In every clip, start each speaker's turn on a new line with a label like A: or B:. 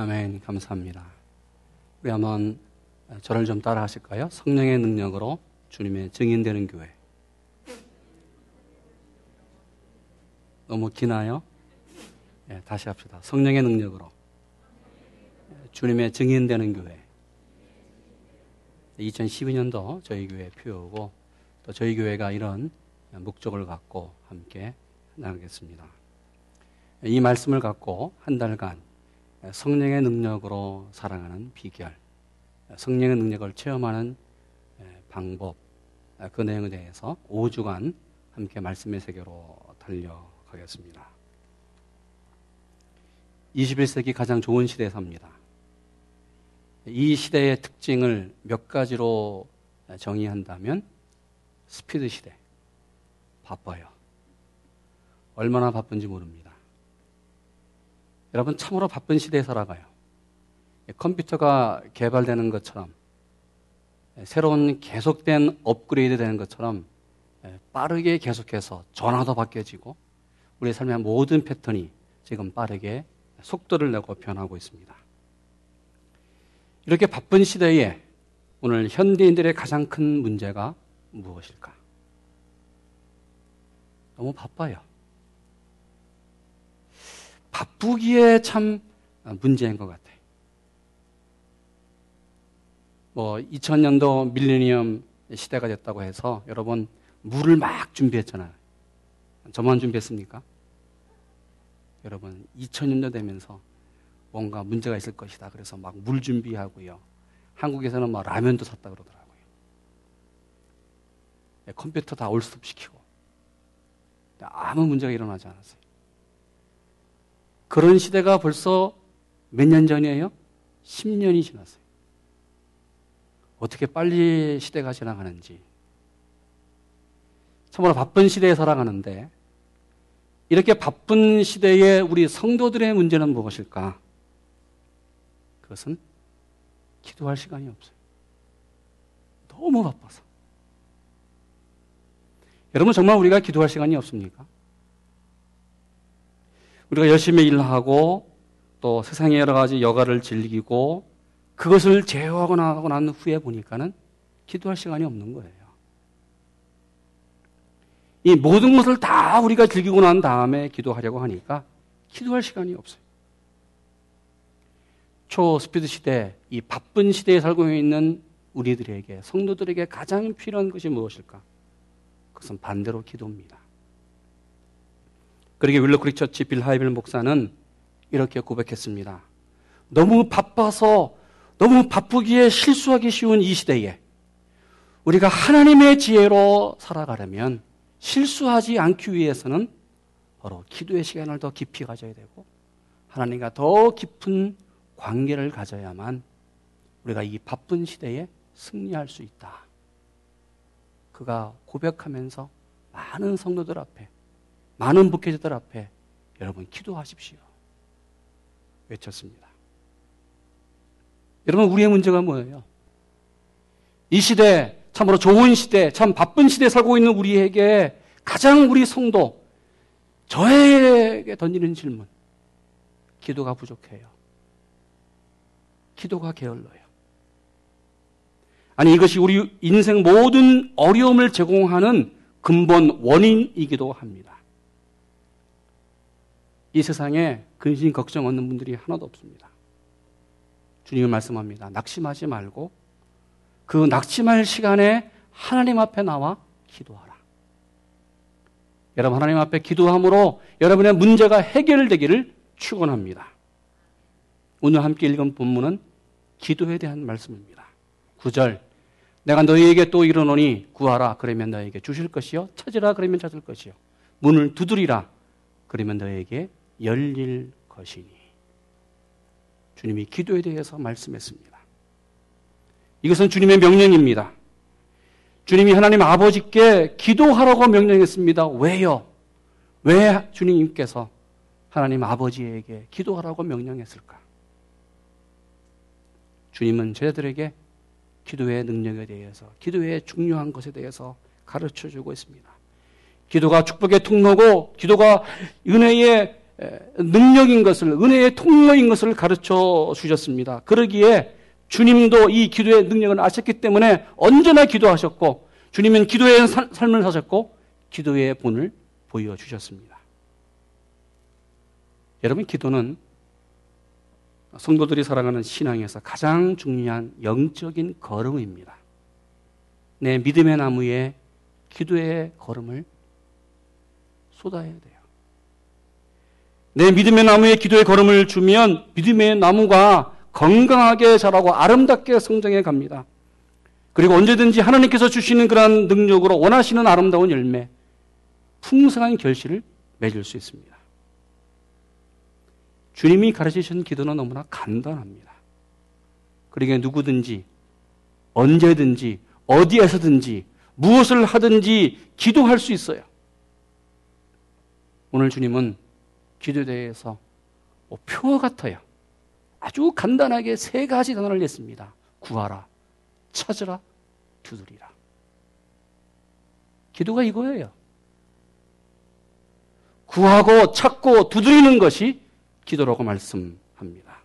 A: 아멘. 감사합니다. 우리 한번 저를 좀 따라 하실까요? 성령의 능력으로 주님의 증인되는 교회. 너무 기나요? 네, 다시 합시다. 성령의 능력으로 주님의 증인되는 교회. 2012년도 저희 교회 표어고 또 저희 교회가 이런 목적을 갖고 함께 나가겠습니다. 이 말씀을 갖고 한 달간 성령의 능력으로 살아가는 비결, 성령의 능력을 체험하는 방법, 그 내용에 대해서 5주간 함께 말씀의 세계로 달려가겠습니다. 21세기 가장 좋은 시대에 삽니다. 이 시대의 특징을 몇 가지로 정의한다면 스피드 시대. 바빠요. 얼마나 바쁜지 모릅니다. 여러분 참으로 바쁜 시대에 살아가요. 컴퓨터가 개발되는 것처럼 새로운 계속된 업그레이드 되는 것처럼 빠르게 계속해서 전화도 바뀌어지고 우리 삶의 모든 패턴이 지금 빠르게 속도를 내고 변하고 있습니다. 이렇게 바쁜 시대에 오늘 현대인들의 가장 큰 문제가 무엇일까? 너무 바빠요. 바쁘기에 참 문제인 것 같아요. 뭐 2000년도 밀레니엄 시대가 됐다고 해서 여러분 물을 막 준비했잖아요. 저만 준비했습니까? 여러분 2000년도 되면서 뭔가 문제가 있을 것이다. 그래서 막 물 준비하고요. 한국에서는 막 라면도 샀다 그러더라고요. 네, 컴퓨터 다 올스톱 시키고. 아무 문제가 일어나지 않았어요. 그런 시대가 벌써 몇 년 전이에요? 10년이 지났어요. 어떻게 빨리 시대가 지나가는지. 참으로 바쁜 시대에 살아가는데, 이렇게 바쁜 시대에 우리 성도들의 문제는 무엇일까? 그것은 기도할 시간이 없어요. 너무 바빠서. 여러분 정말 우리가 기도할 시간이 없습니까? 우리가 열심히 일하고 또 세상의 여러 가지 여가를 즐기고 그것을 제어하고 나가고 난 후에 보니까는 기도할 시간이 없는 거예요. 이 모든 것을 다 우리가 즐기고 난 다음에 기도하려고 하니까 기도할 시간이 없어요. 초스피드 시대, 이 바쁜 시대에 살고 있는 우리들에게, 성도들에게 가장 필요한 것이 무엇일까? 그것은 반대로 기도입니다. 그러게 윌러크리 처치 빌 하이빌 목사는 이렇게 고백했습니다. 너무 바빠서 너무 바쁘기에 실수하기 쉬운 이 시대에 우리가 하나님의 지혜로 살아가려면 실수하지 않기 위해서는 바로 기도의 시간을 더 깊이 가져야 되고 하나님과 더 깊은 관계를 가져야만 우리가 이 바쁜 시대에 승리할 수 있다. 그가 고백하면서 많은 성도들 앞에, 많은 목회자들 앞에 여러분 기도하십시오. 외쳤습니다. 여러분, 우리의 문제가 뭐예요? 이 시대, 참으로 좋은 시대, 참 바쁜 시대에 살고 있는 우리에게 가장 우리 성도, 저에게 던지는 질문. 기도가 부족해요. 기도가 게을러요. 아니 이것이 우리 인생 모든 어려움을 제공하는 근본 원인이기도 합니다. 이 세상에 근심 걱정 없는 분들이 하나도 없습니다. 주님은 말씀합니다. 낙심하지 말고 그 낙심할 시간에 하나님 앞에 나와 기도하라. 여러분 하나님 앞에 기도함으로 여러분의 문제가 해결되기를 축원합니다. 오늘 함께 읽은 본문은 기도에 대한 말씀입니다. 9절. 내가 너희에게 또 이르노니 구하라 그러면 너에게 주실 것이요 찾으라 그러면 찾을 것이요 문을 두드리라 그러면 너에게 열릴 것이니 주님이 기도에 대해서 말씀했습니다. 이것은 주님의 명령입니다. 주님이 하나님 아버지께 기도하라고 명령했습니다. 왜요? 왜 주님께서 하나님 아버지에게 기도하라고 명령했을까? 주님은 제자들에게 기도의 능력에 대해서, 기도의 중요한 것에 대해서 가르쳐 주고 있습니다. 기도가 축복의 통로고, 기도가 은혜의 능력인 것을, 은혜의 통로인 것을 가르쳐 주셨습니다. 그러기에 주님도 이 기도의 능력을 아셨기 때문에 언제나 기도하셨고, 주님은 기도의 삶을 사셨고, 기도의 본을 보여 주셨습니다. 여러분, 기도는 성도들이 살아가는 신앙에서 가장 중요한 영적인 걸음입니다. 내 믿음의 나무에 기도의 걸음을 쏟아야 돼요. 내 믿음의 나무에 기도의 걸음을 주면 믿음의 나무가 건강하게 자라고 아름답게 성장해 갑니다. 그리고 언제든지 하나님께서 주시는 그러한 능력으로 원하시는 아름다운 열매, 풍성한 결실을 맺을 수 있습니다. 주님이 가르치신 기도는 너무나 간단합니다. 그러게 누구든지 언제든지 어디에서든지 무엇을 하든지 기도할 수 있어요. 오늘 주님은 기도에 대해서 뭐 표 같아요. 아주 간단하게 세 가지 단어를 냈습니다. 구하라, 찾으라, 두드리라. 기도가 이거예요. 구하고 찾고 두드리는 것이 기도라고 말씀합니다.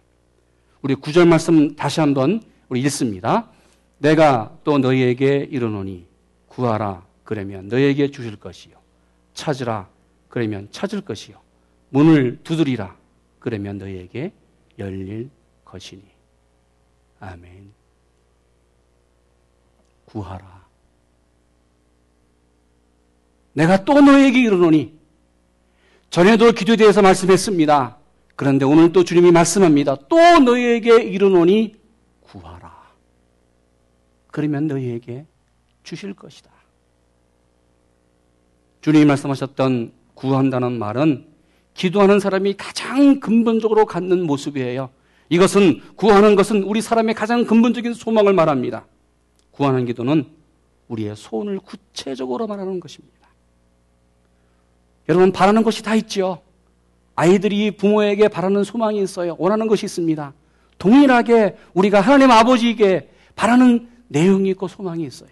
A: 우리 구절 말씀 다시 한번 우리 읽습니다. 내가 또 너희에게 이르노니 구하라 그러면 너희에게 주실 것이요 찾으라 그러면 찾을 것이요 문을 두드리라 그러면 너희에게 열릴 것이니 아멘. 구하라. 내가 또 너에게 이르노니 전에도 기도에 대해서 말씀했습니다. 그런데 오늘 또 주님이 말씀합니다. 또 너희에게 이르노니 구하라. 그러면 너희에게 주실 것이다. 주님이 말씀하셨던 구한다는 말은 기도하는 사람이 가장 근본적으로 갖는 모습이에요. 이것은 구하는 것은 우리 사람의 가장 근본적인 소망을 말합니다. 구하는 기도는 우리의 소원을 구체적으로 말하는 것입니다. 여러분 바라는 것이 다 있죠. 아이들이 부모에게 바라는 소망이 있어요. 원하는 것이 있습니다. 동일하게 우리가 하나님 아버지에게 바라는 내용이 있고 소망이 있어요.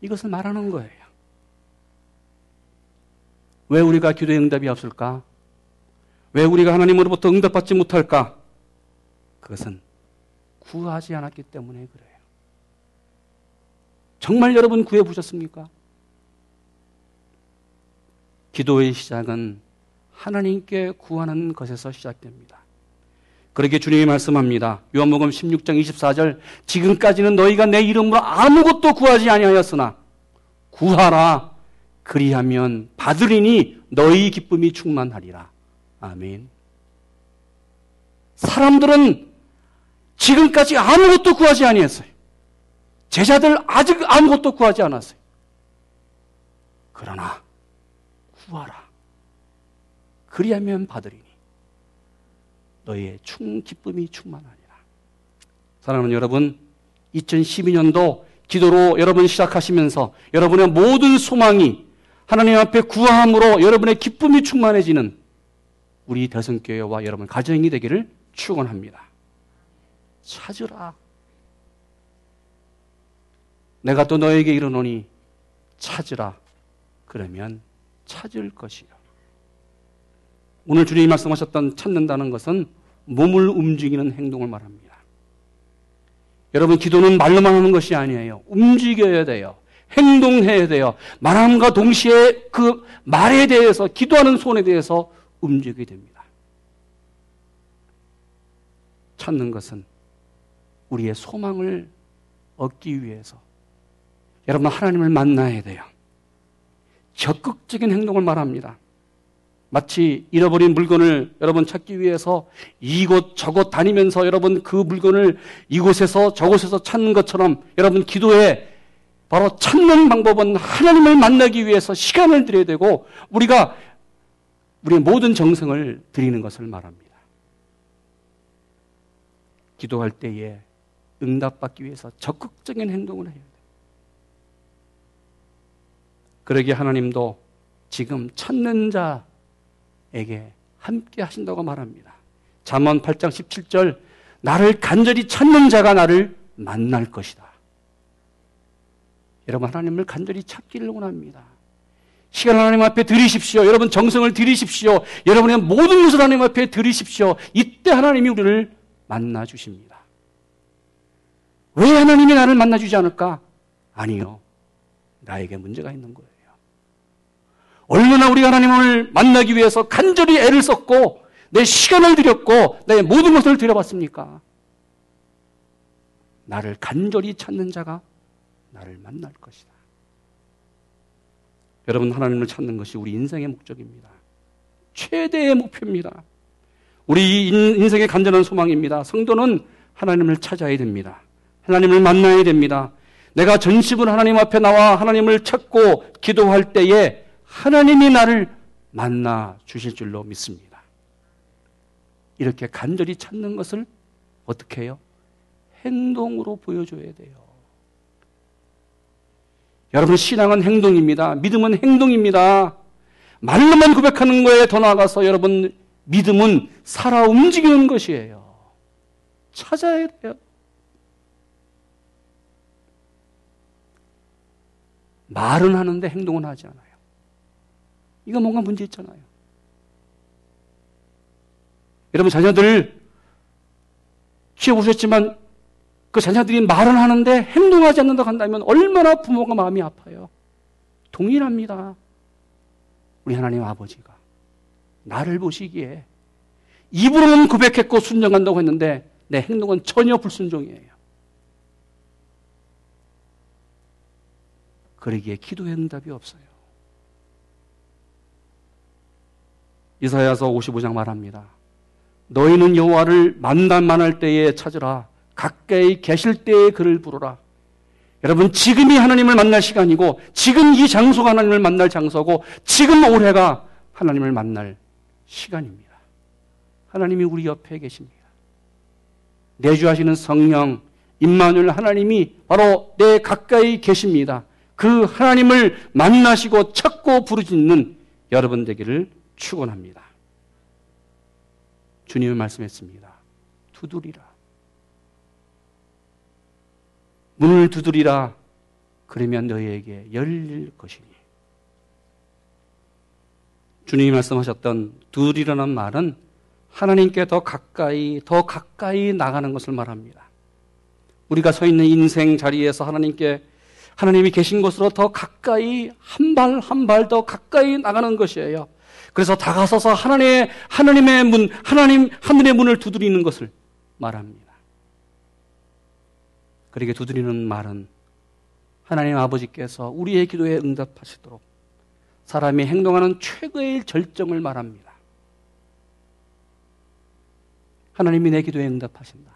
A: 이것을 말하는 거예요. 왜 우리가 기도의 응답이 없을까? 왜 우리가 하나님으로부터 응답받지 못할까? 그것은 구하지 않았기 때문에 그래요. 정말 여러분 구해 보셨습니까? 기도의 시작은 하나님께 구하는 것에서 시작됩니다. 그렇게 주님이 말씀합니다. 요한복음 16장 24절 지금까지는 너희가 내 이름으로 아무것도 구하지 아니하였으나 구하라 그리하면 받으리니 너희 기쁨이 충만하리라. 아멘. 사람들은 지금까지 아무것도 구하지 아니했어요. 제자들 아직 아무것도 구하지 않았어요. 그러나 구하라. 그리하면 받으리니 너희의 충 기쁨이 충만하니라. 사랑하는 여러분, 2012년도 기도로 여러분 시작하시면서 여러분의 모든 소망이 하나님 앞에 구함으로 여러분의 기쁨이 충만해지는 우리 대성교회와 여러분 가정이 되기를 축원합니다. 찾으라. 내가 또 너에게 이르노니 찾으라. 그러면 찾을 것이요. 오늘 주님이 말씀하셨던 찾는다는 것은 몸을 움직이는 행동을 말합니다. 여러분, 기도는 말로만 하는 것이 아니에요. 움직여야 돼요. 행동해야 돼요. 말함과 동시에 그 말에 대해서, 기도하는 손에 대해서 움직이게 됩니다. 찾는 것은 우리의 소망을 얻기 위해서 여러분 하나님을 만나야 돼요. 적극적인 행동을 말합니다. 마치 잃어버린 물건을 여러분 찾기 위해서 이곳 저곳 다니면서 여러분 그 물건을 이곳에서 저곳에서 찾는 것처럼 여러분 기도에 바로 찾는 방법은 하나님을 만나기 위해서 시간을 들여야 되고 우리가 우리의 모든 정성을 드리는 것을 말합니다. 기도할 때에 응답받기 위해서 적극적인 행동을 해야 돼요. 그러기 하나님도 지금 찾는 자 에게 함께 하신다고 말합니다. 잠언 8장 17절 나를 간절히 찾는 자가 나를 만날 것이다. 여러분 하나님을 간절히 찾기를 원합니다. 시간 하나님 앞에 드리십시오. 여러분 정성을 드리십시오. 여러분의 모든 것을 하나님 앞에 드리십시오. 이때 하나님이 우리를 만나 주십니다. 왜 하나님이 나를 만나 주지 않을까? 아니요. 나에게 문제가 있는 거예요. 얼마나 우리가 하나님을 만나기 위해서 간절히 애를 썼고 내 시간을 들였고 내 모든 것을 들여봤습니까? 나를 간절히 찾는 자가 나를 만날 것이다. 여러분, 하나님을 찾는 것이 우리 인생의 목적입니다. 최대의 목표입니다. 우리 인생의 간절한 소망입니다. 성도는 하나님을 찾아야 됩니다. 하나님을 만나야 됩니다. 내가 전심으로 하나님 앞에 나와 하나님을 찾고 기도할 때에 하나님이 나를 만나 주실 줄로 믿습니다. 이렇게 간절히 찾는 것을 어떻게 해요? 행동으로 보여줘야 돼요. 여러분, 신앙은 행동입니다. 믿음은 행동입니다. 말로만 고백하는 거에 더 나아가서 여러분, 믿음은 살아 움직이는 것이에요. 찾아야 돼요. 말은 하는데 행동은 하지 않아요. 이거 뭔가 문제 있잖아요. 여러분, 자녀들 키워보셨지만 그 자녀들이 말은 하는데 행동하지 않는다고 한다면 얼마나 부모가 마음이 아파요. 동일합니다. 우리 하나님 아버지가 나를 보시기에 입으로는 고백했고 순종한다고 했는데 내 행동은 전혀 불순종이에요. 그러기에 기도의 응답이 없어요. 이사야서 55장 말합니다. 너희는 여호와를 만날만할 때에 찾으라. 가까이 계실 때에 그를 부르라. 여러분, 지금이 하나님을 만날 시간이고, 지금 이 장소가 하나님을 만날 장소고, 지금 올해가 하나님을 만날 시간입니다. 하나님이 우리 옆에 계십니다. 내주하시는 성령, 임마누엘 하나님이 바로 내 가까이 계십니다. 그 하나님을 만나시고 찾고 부르짖는 여러분 되기를 축원합니다. 주님은 말씀했습니다. 두드리라. 문을 두드리라. 그러면 너희에게 열릴 것이니. 주님이 말씀하셨던 두드리라는 말은 하나님께 더 가까이, 더 가까이 나가는 것을 말합니다. 우리가 서 있는 인생 자리에서 하나님께 하나님이 계신 곳으로 더 가까이 한 발 한 발 더 가까이 나가는 것이에요. 그래서 다가서서 하나님의 하나님의 문, 하나님 하늘의 문을 두드리는 것을 말합니다. 그렇게 두드리는 말은 하나님 아버지께서 우리의 기도에 응답하시도록 사람이 행동하는 최고의 절정을 말합니다. 하나님이 내 기도에 응답하신다.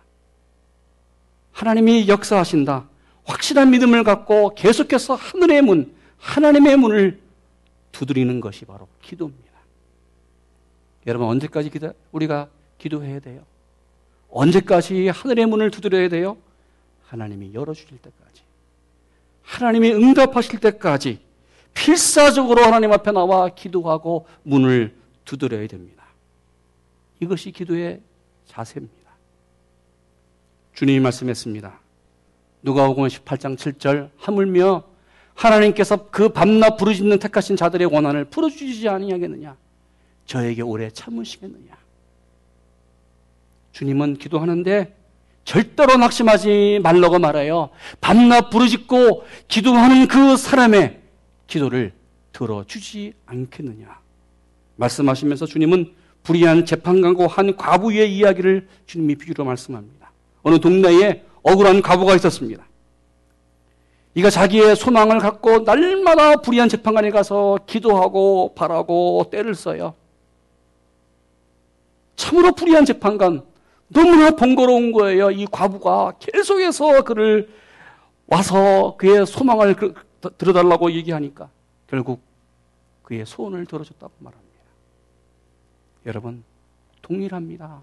A: 하나님이 역사하신다. 확실한 믿음을 갖고 계속해서 하늘의 문, 하나님의 문을 두드리는 것이 바로 기도입니다. 여러분, 언제까지 기도, 우리가 기도해야 돼요? 언제까지 하늘의 문을 두드려야 돼요? 하나님이 열어주실 때까지. 하나님이 응답하실 때까지 필사적으로 하나님 앞에 나와 기도하고 문을 두드려야 됩니다. 이것이 기도의 자세입니다. 주님이 말씀했습니다. 누가복음 18장 7절 하물며 하나님께서 그 밤낮 부르짖는 택하신 자들의 원한을 풀어주시지 아니하겠느냐? 저에게 오래 참으시겠느냐? 주님은 기도하는데 절대로 낙심하지 말라고 말해요. 밤낮 부르짖고 기도하는 그 사람의 기도를 들어주지 않겠느냐. 말씀하시면서 주님은 불의한 재판관과 한 과부의 이야기를 주님이 비유로 말씀합니다. 어느 동네에 억울한 과부가 있었습니다. 이가 자기의 소망을 갖고 날마다 불의한 재판관에 가서 기도하고 바라고 때를 써요. 참으로 불의한 재판관, 너무나 번거로운 거예요. 이 과부가 계속해서 그를 와서 그의 소망을 그, 들어달라고 얘기하니까 결국 그의 소원을 들어줬다고 말합니다. 여러분, 동일합니다.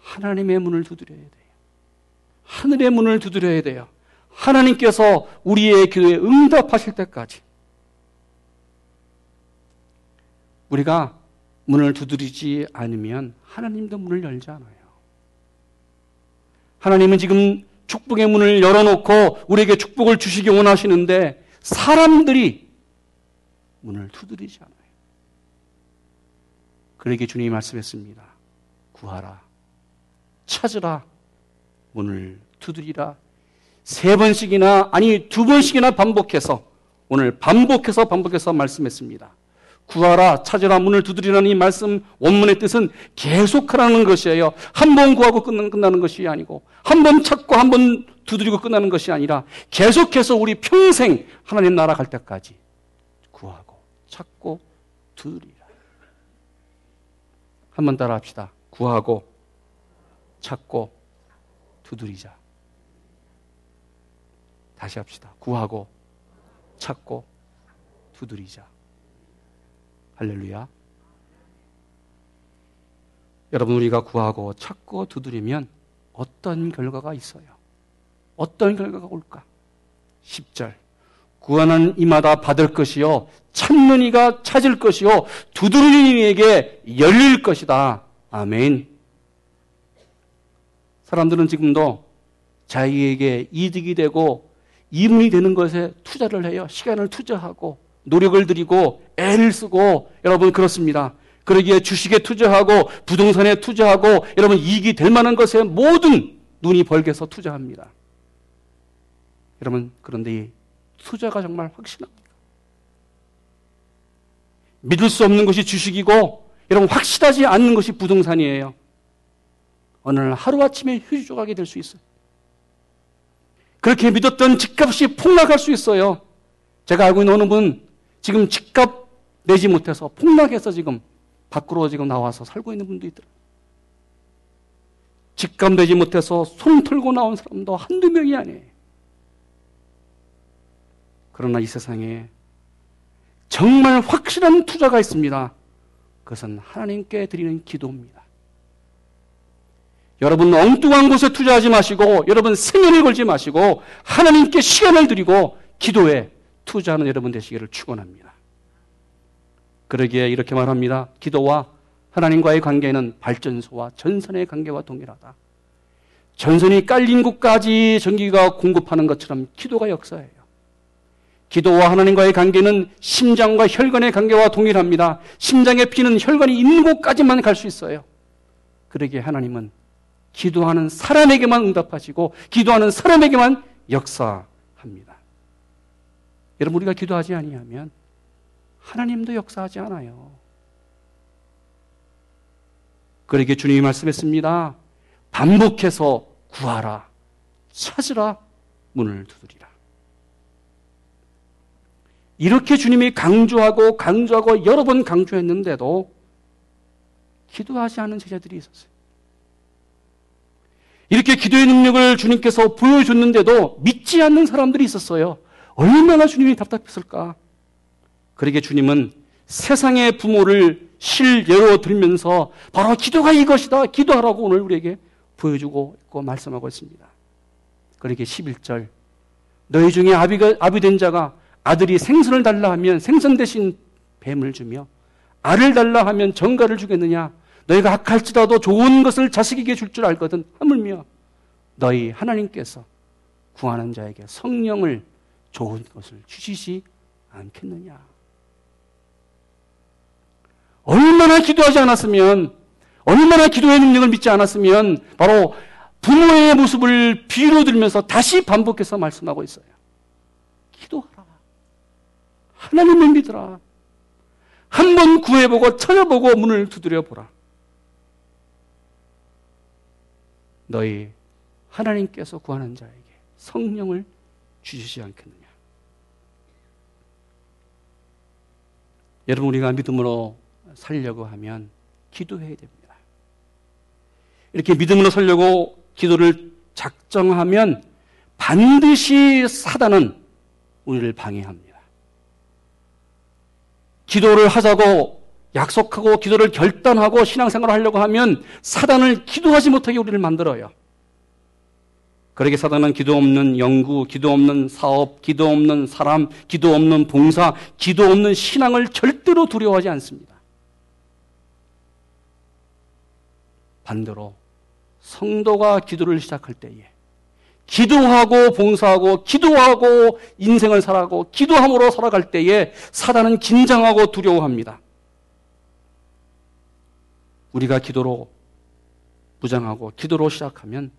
A: 하나님의 문을 두드려야 돼요. 하늘의 문을 두드려야 돼요. 하나님께서 우리의 기도에 응답하실 때까지. 우리가 문을 두드리지 않으면 하나님도 문을 열지 않아요. 하나님은 지금 축복의 문을 열어놓고 우리에게 축복을 주시기 원하시는데 사람들이 문을 두드리지 않아요. 그러게 주님이 말씀했습니다. 구하라. 찾으라. 문을 두드리라. 세 번씩이나, 아니 두 번씩이나 반복해서, 오늘 반복해서 반복해서 말씀했습니다. 구하라, 찾으라, 문을 두드리라는 이 말씀 원문의 뜻은 계속하라는 것이에요. 한 번 구하고 끝나는 것이 아니고, 한 번 찾고 한 번 두드리고 끝나는 것이 아니라, 계속해서 우리 평생 하나님 나라 갈 때까지 구하고, 찾고, 두드리라. 한번 따라 합시다. 구하고, 찾고, 두드리자. 다시 합시다. 구하고, 찾고, 두드리자. 할렐루야. 여러분, 우리가 구하고 찾고 두드리면 어떤 결과가 있어요? 어떤 결과가 올까? 10절. 구하는 이마다 받을 것이요. 찾는 이가 찾을 것이요. 두드리는 이에게 열릴 것이다. 아멘. 사람들은 지금도 자기에게 이득이 되고 이문이 되는 것에 투자를 해요. 시간을 투자하고 노력을 들이고 애를 쓰고 여러분 그렇습니다. 그러기에 주식에 투자하고 부동산에 투자하고 여러분 이익이 될 만한 것에 모든 눈이 벌게서 투자합니다. 여러분 그런데 이 투자가 정말 확실합니다. 믿을 수 없는 것이 주식이고 여러분 확실하지 않는 것이 부동산이에요. 어느 날 하루아침에 휴지 조각이 될 수 있어요. 그렇게 믿었던 집값이 폭락할 수 있어요. 제가 알고 있는 어느 분 지금 집값 내지 못해서 폭락해서 지금 밖으로 지금 나와서 살고 있는 분도 있더라고요. 집값 내지 못해서 손 털고 나온 사람도 한두 명이 아니에요. 그러나 이 세상에 정말 확실한 투자가 있습니다. 그것은 하나님께 드리는 기도입니다. 여러분 엉뚱한 곳에 투자하지 마시고 여러분 생연을 걸지 마시고 하나님께 시간을 드리고 기도에 투자하는 여러분 되시기를 축원합니다. 그러기에 이렇게 말합니다. 기도와 하나님과의 관계는 발전소와 전선의 관계와 동일하다. 전선이 깔린 곳까지 전기가 공급하는 것처럼 기도가 역사예요. 기도와 하나님과의 관계는 심장과 혈관의 관계와 동일합니다. 심장에 피는 혈관이 있는 곳까지만 갈 수 있어요. 그러기에 하나님은 기도하는 사람에게만 응답하시고 기도하는 사람에게만 역사합니다. 여러분 우리가 기도하지 아니하면 하나님도 역사하지 않아요. 그러게 주님이 말씀했습니다. 반복해서 구하라, 찾으라, 문을 두드리라. 이렇게 주님이 강조하고 강조하고 여러 번 강조했는데도 기도하지 않은 제자들이 있었어요. 이렇게 기도의 능력을 주님께서 보여줬는데도 믿지 않는 사람들이 있었어요. 얼마나 주님이 답답했을까? 그러게 주님은 세상의 부모를 실예로 들면서 바로 기도가 이것이다. 기도하라고 오늘 우리에게 보여주고 있고 말씀하고 있습니다. 그러게 11절. 너희 중에 아비가, 아비 된 자가 아들이 생선을 달라 하면 생선 대신 뱀을 주며 알을 달라 하면 정가를 주겠느냐? 너희가 악할지라도 좋은 것을 자식에게 줄 줄 알거든. 하물며 너희 하나님께서 구하는 자에게 성령을 좋은 것을 주시지 않겠느냐. 얼마나 기도하지 않았으면, 얼마나 기도의 능력을 믿지 않았으면, 바로 부모의 모습을 비로 들면서 다시 반복해서 말씀하고 있어요. 기도하라. 하나님을 믿으라. 한 번 구해보고 찾아보고 문을 두드려 보라. 너희 하나님께서 구하는 자에게 성령을 주시지 않겠느냐. 여러분, 우리가 믿음으로 살려고 하면 기도해야 됩니다. 이렇게 믿음으로 살려고 기도를 작정하면 반드시 사단은 우리를 방해합니다. 기도를 하자고 약속하고 기도를 결단하고 신앙생활을 하려고 하면 사단을 기도하지 못하게 우리를 만들어요. 그러게 사단은 기도 없는 연구, 기도 없는 사업, 기도 없는 사람, 기도 없는 봉사, 기도 없는 신앙을 절대로 두려워하지 않습니다. 반대로 성도가 기도를 시작할 때에 기도하고 봉사하고 기도하고 인생을 살아가고 기도함으로 살아갈 때에 사단은 긴장하고 두려워합니다. 우리가 기도로 무장하고 기도로 시작하면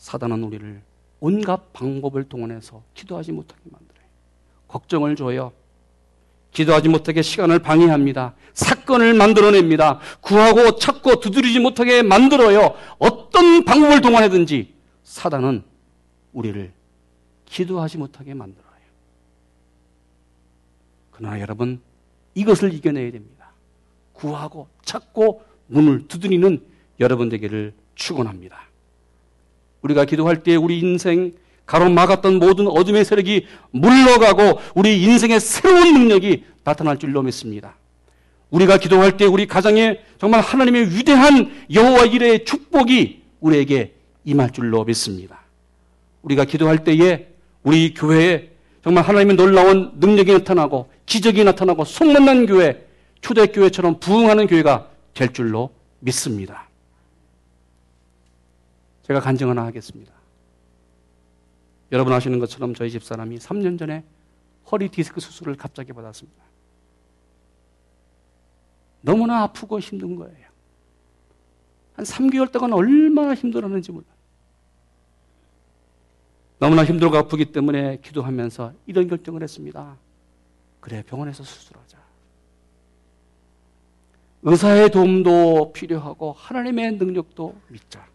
A: 사단은 우리를 온갖 방법을 동원해서 기도하지 못하게 만들어요. 걱정을 줘요. 기도하지 못하게 시간을 방해합니다. 사건을 만들어냅니다. 구하고 찾고 두드리지 못하게 만들어요. 어떤 방법을 동원하든지 사단은 우리를 기도하지 못하게 만들어요. 그러나 여러분, 이것을 이겨내야 됩니다. 구하고 찾고 문을 두드리는 여러분 되기를 축원합니다. 우리가 기도할 때 우리 인생 가로막았던 모든 어둠의 세력이 물러가고 우리 인생의 새로운 능력이 나타날 줄로 믿습니다. 우리가 기도할 때 우리 가정에 정말 하나님의 위대한 여호와 이레의 축복이 우리에게 임할 줄로 믿습니다. 우리가 기도할 때에 우리 교회에 정말 하나님의 놀라운 능력이 나타나고 기적이 나타나고 속만난 교회, 초대교회처럼 부흥하는 교회가 될 줄로 믿습니다. 제가 간증 하나 하겠습니다. 여러분 아시는 것처럼 저희 집사람이 3년 전에 허리 디스크 수술을 갑자기 받았습니다. 너무나 아프고 힘든 거예요. 한 3개월 동안 얼마나 힘들었는지 몰라요. 너무나 힘들고 아프기 때문에 기도하면서 이런 결정을 했습니다. 그래, 병원에서 수술하자. 의사의 도움도 필요하고 하나님의 능력도 믿자.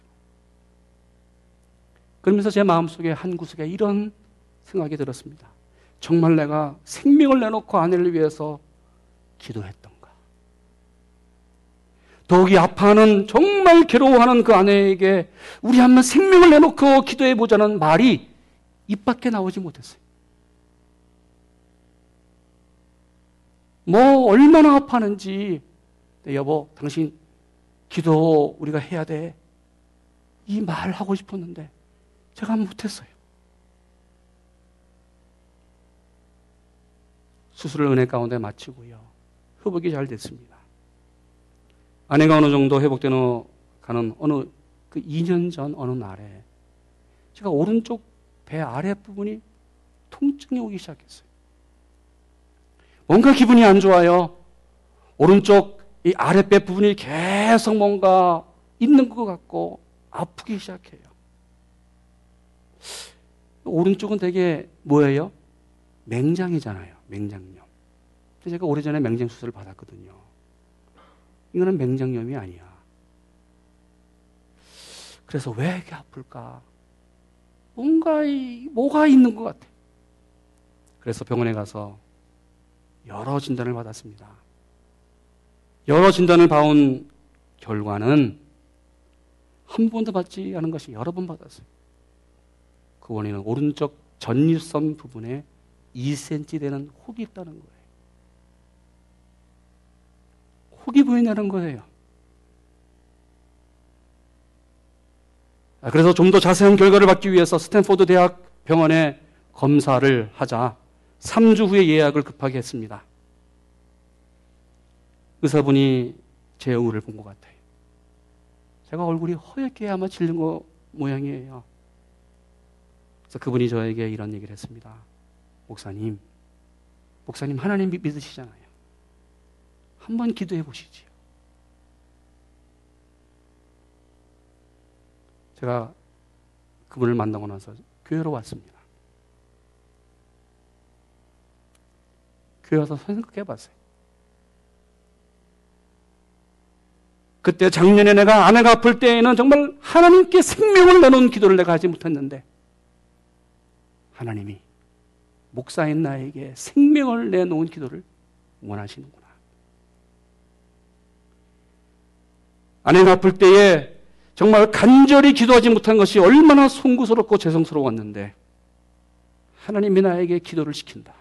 A: 그러면서 제 마음속에 한 구석에 이런 생각이 들었습니다. 정말 내가 생명을 내놓고 아내를 위해서 기도했던가. 더욱이 아파하는 정말 괴로워하는 그 아내에게 우리 한번 생명을 내놓고 기도해 보자는 말이 입 밖에 나오지 못했어요. 뭐 얼마나 아파하는지 네, 여보 당신 기도 우리가 해야 돼. 이 말 하고 싶었는데 제가 못했어요. 수술을 은혜 가운데 마치고요. 회복이 잘 됐습니다. 아내가 어느 정도 회복되는 가는 어느 그 2년 전 어느 날에 제가 오른쪽 배 아랫부분이 통증이 오기 시작했어요. 뭔가 기분이 안 좋아요. 오른쪽 이 아랫배 부분이 계속 뭔가 있는 것 같고 아프기 시작해요. 오른쪽은 되게 뭐예요? 맹장이잖아요. 맹장염. 제가 오래전에 맹장 수술을 받았거든요. 이거는 맹장염이 아니야. 그래서 왜 이렇게 아플까? 뭔가 이, 뭐가 있는 것 같아. 그래서 병원에 가서 여러 진단을 받았습니다. 여러 진단을 봐온 결과는 한 번도 받지 않은 것이 여러 번 받았어요. 그 원인은 오른쪽 전립선 부분에 2cm 되는 혹이 있다는 거예요. 혹이 보인다는 거예요. 아, 그래서 좀 더 자세한 결과를 받기 위해서 스탠포드 대학 병원에 검사를 하자 3주 후에 예약을 급하게 했습니다. 의사분이 제 얼굴을 본 것 같아요. 제가 얼굴이 허옇게 아마 질린 거 모양이에요. 그래서 그분이 저에게 이런 얘기를 했습니다. 목사님, 목사님 하나님 믿으시잖아요. 한번 기도해 보시지요. 제가 그분을 만나고 나서 교회로 왔습니다. 교회 와서 생각해 봤어요. 그때 작년에 내가 아내가 아플 때에는 정말 하나님께 생명을 내놓은 기도를 내가 하지 못했는데 하나님이 목사인 나에게 생명을 내놓은 기도를 원하시는구나. 아내가 아플 때에 정말 간절히 기도하지 못한 것이 얼마나 송구스럽고 죄송스러웠는데 하나님이 나에게 기도를 시킨다.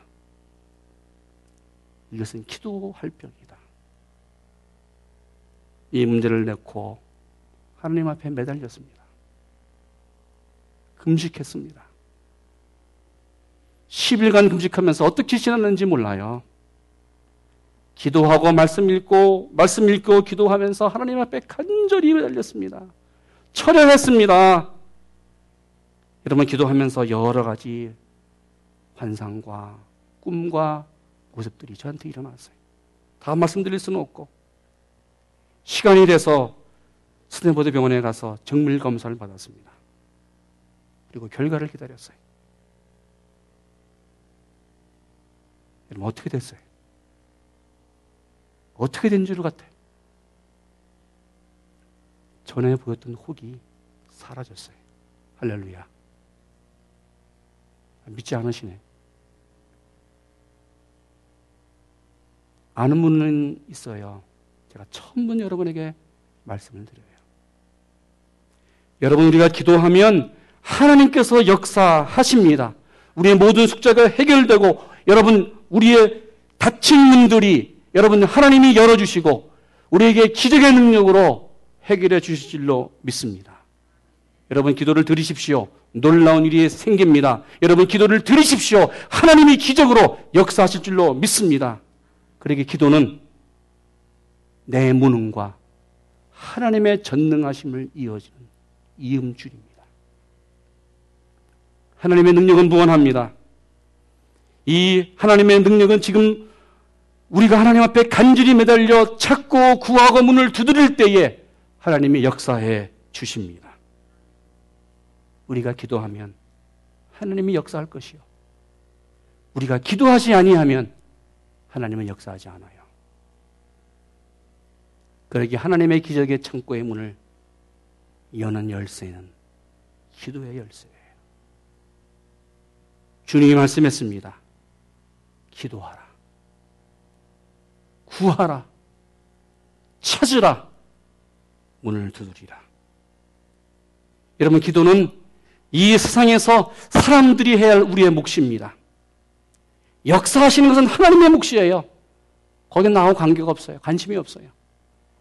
A: 이것은 기도할 병이다. 이 문제를 내고 하나님 앞에 매달렸습니다. 금식했습니다. 10일간 금식하면서 어떻게 지났는지 몰라요. 기도하고 말씀 읽고 말씀 읽고 기도하면서 하나님 앞에 간절히 매달렸습니다. 철회했습니다. 여러분 기도하면서 여러 가지 환상과 꿈과 모습들이 저한테 일어났어요. 다 말씀드릴 수는 없고 시간이 돼서 스탠퍼드 병원에 가서 정밀 검사를 받았습니다. 그리고 결과를 기다렸어요. 여러분 어떻게 됐어요? 어떻게 된 줄 같아? 전에 보였던 혹이 사라졌어요. 할렐루야. 믿지 않으시네. 아는 분은 있어요. 제가 처음 여러분에게 말씀을 드려요. 여러분, 우리가 기도하면 하나님께서 역사하십니다. 우리의 모든 숙제가 해결되고, 여러분, 우리의 닫힌 문들이 여러분 하나님이 열어주시고, 우리에게 기적의 능력으로 해결해 주실 줄로 믿습니다. 여러분, 기도를 드리십시오. 놀라운 일이 생깁니다. 여러분, 기도를 드리십시오. 하나님이 기적으로 역사하실 줄로 믿습니다. 그러기 기도는 내 무능과 하나님의 전능하심을 이어지는 이음줄입니다. 하나님의 능력은 무한합니다. 이 하나님의 능력은 지금 우리가 하나님 앞에 간절히 매달려 찾고 구하고 문을 두드릴 때에 하나님이 역사해 주십니다. 우리가 기도하면 하나님이 역사할 것이요. 우리가 기도하지 아니하면 하나님은 역사하지 않아요. 그러기 하나님의 기적의 창고의 문을 여는 열쇠는 기도의 열쇠예요. 주님이 말씀했습니다. 기도하라. 구하라. 찾으라. 문을 두드리라. 여러분, 기도는 이 세상에서 사람들이 해야 할 우리의 몫입니다. 역사하시는 것은 하나님의 몫이에요. 거기 나하고 관계가 없어요. 관심이 없어요.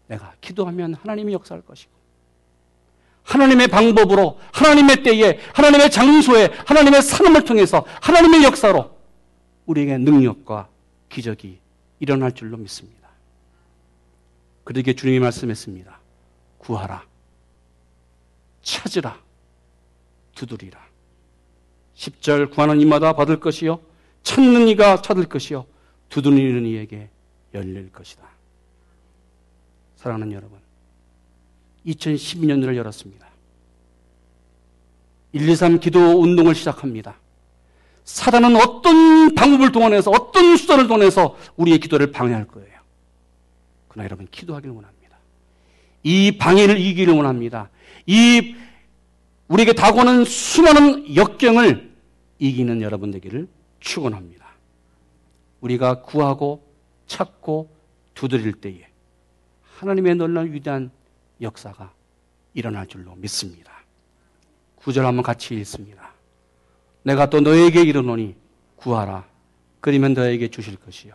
A: 내가 기도하면 하나님이 역사할 것이고, 하나님의 방법으로, 하나님의 때에, 하나님의 장소에, 하나님의 사람을 통해서, 하나님의 역사로 우리에게 능력과 기적이 일어날 줄로 믿습니다. 그러기에 주님이 말씀했습니다. 구하라. 찾으라. 두드리라. 10절 구하는 이마다 받을 것이요. 찾는 이가 찾을 것이요. 두드리는 이에게 열릴 것이다. 사랑하는 여러분. 2012년을 열었습니다. 1, 2, 3 기도 운동을 시작합니다. 사단은 어떤 방법을 동원해서 어떤 수단을 동원해서 우리의 기도를 방해할 거예요. 그러나 여러분 기도하기를 원합니다. 이 방해를 이기를 원합니다. 이 우리에게 다가오는 수많은 역경을 이기는 여러분 되기를 축원합니다. 우리가 구하고 찾고 두드릴 때에 하나님의 놀라운 위대한 역사가 일어날 줄로 믿습니다. 구절 한번 같이 읽습니다. 내가 또 너에게 이르노니 구하라. 그러면 너에게 주실 것이요.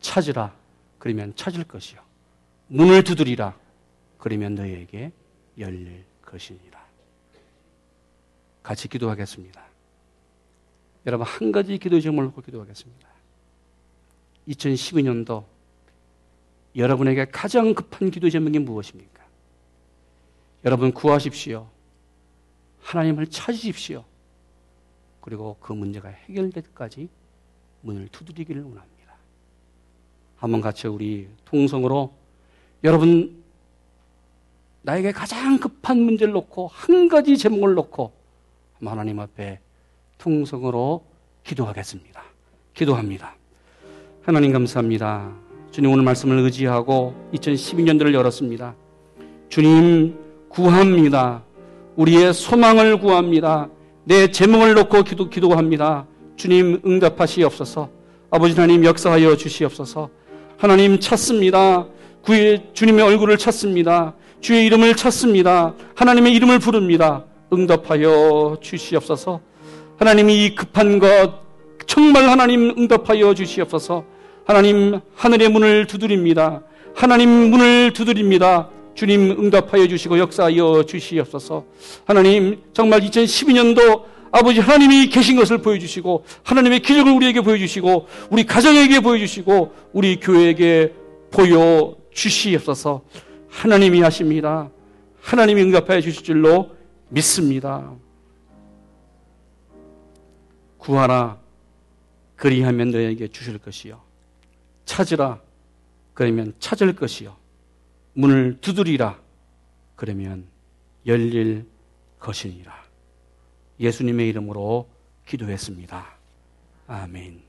A: 찾으라. 그러면 찾을 것이요. 문을 두드리라. 그러면 너에게 열릴 것이니라. 같이 기도하겠습니다. 여러분 한 가지 기도 제목을 놓고 기도하겠습니다. 2012년도 여러분에게 가장 급한 기도 제목이 무엇입니까? 여러분 구하십시오. 하나님을 찾으십시오. 그리고 그 문제가 해결될 때까지 문을 두드리기를 원합니다. 한번 같이 우리 통성으로 여러분 나에게 가장 급한 문제를 놓고 한 가지 제목을 놓고 하나님 앞에 통성으로 기도하겠습니다. 기도합니다. 하나님 감사합니다. 주님 오늘 말씀을 의지하고 2012년도를 열었습니다. 주님 구합니다. 우리의 소망을 구합니다. 내 제목을 놓고 기도, 기도합니다. 주님 응답하시옵소서. 아버지 하나님 역사하여 주시옵소서. 하나님 찾습니다. 구의 주님의 얼굴을 찾습니다. 주의 이름을 찾습니다. 하나님의 이름을 부릅니다. 응답하여 주시옵소서. 하나님이 이 급한 것 정말 하나님 응답하여 주시옵소서. 하나님 하늘의 문을 두드립니다. 하나님 문을 두드립니다. 주님 응답하여 주시고 역사하여 주시옵소서. 하나님 정말 2012년도 아버지 하나님이 계신 것을 보여주시고 하나님의 기적을 우리에게 보여주시고 우리 가정에게 보여주시고 우리 교회에게 보여 주시옵소서. 하나님이 하십니다. 하나님이 응답하여 주실 줄로 믿습니다. 구하라 그리하면 너에게 주실 것이요 찾으라 그러면 찾을 것이요 문을 두드리라 그러면 열릴 것이니라 예수님의 이름으로 기도했습니다. 아멘.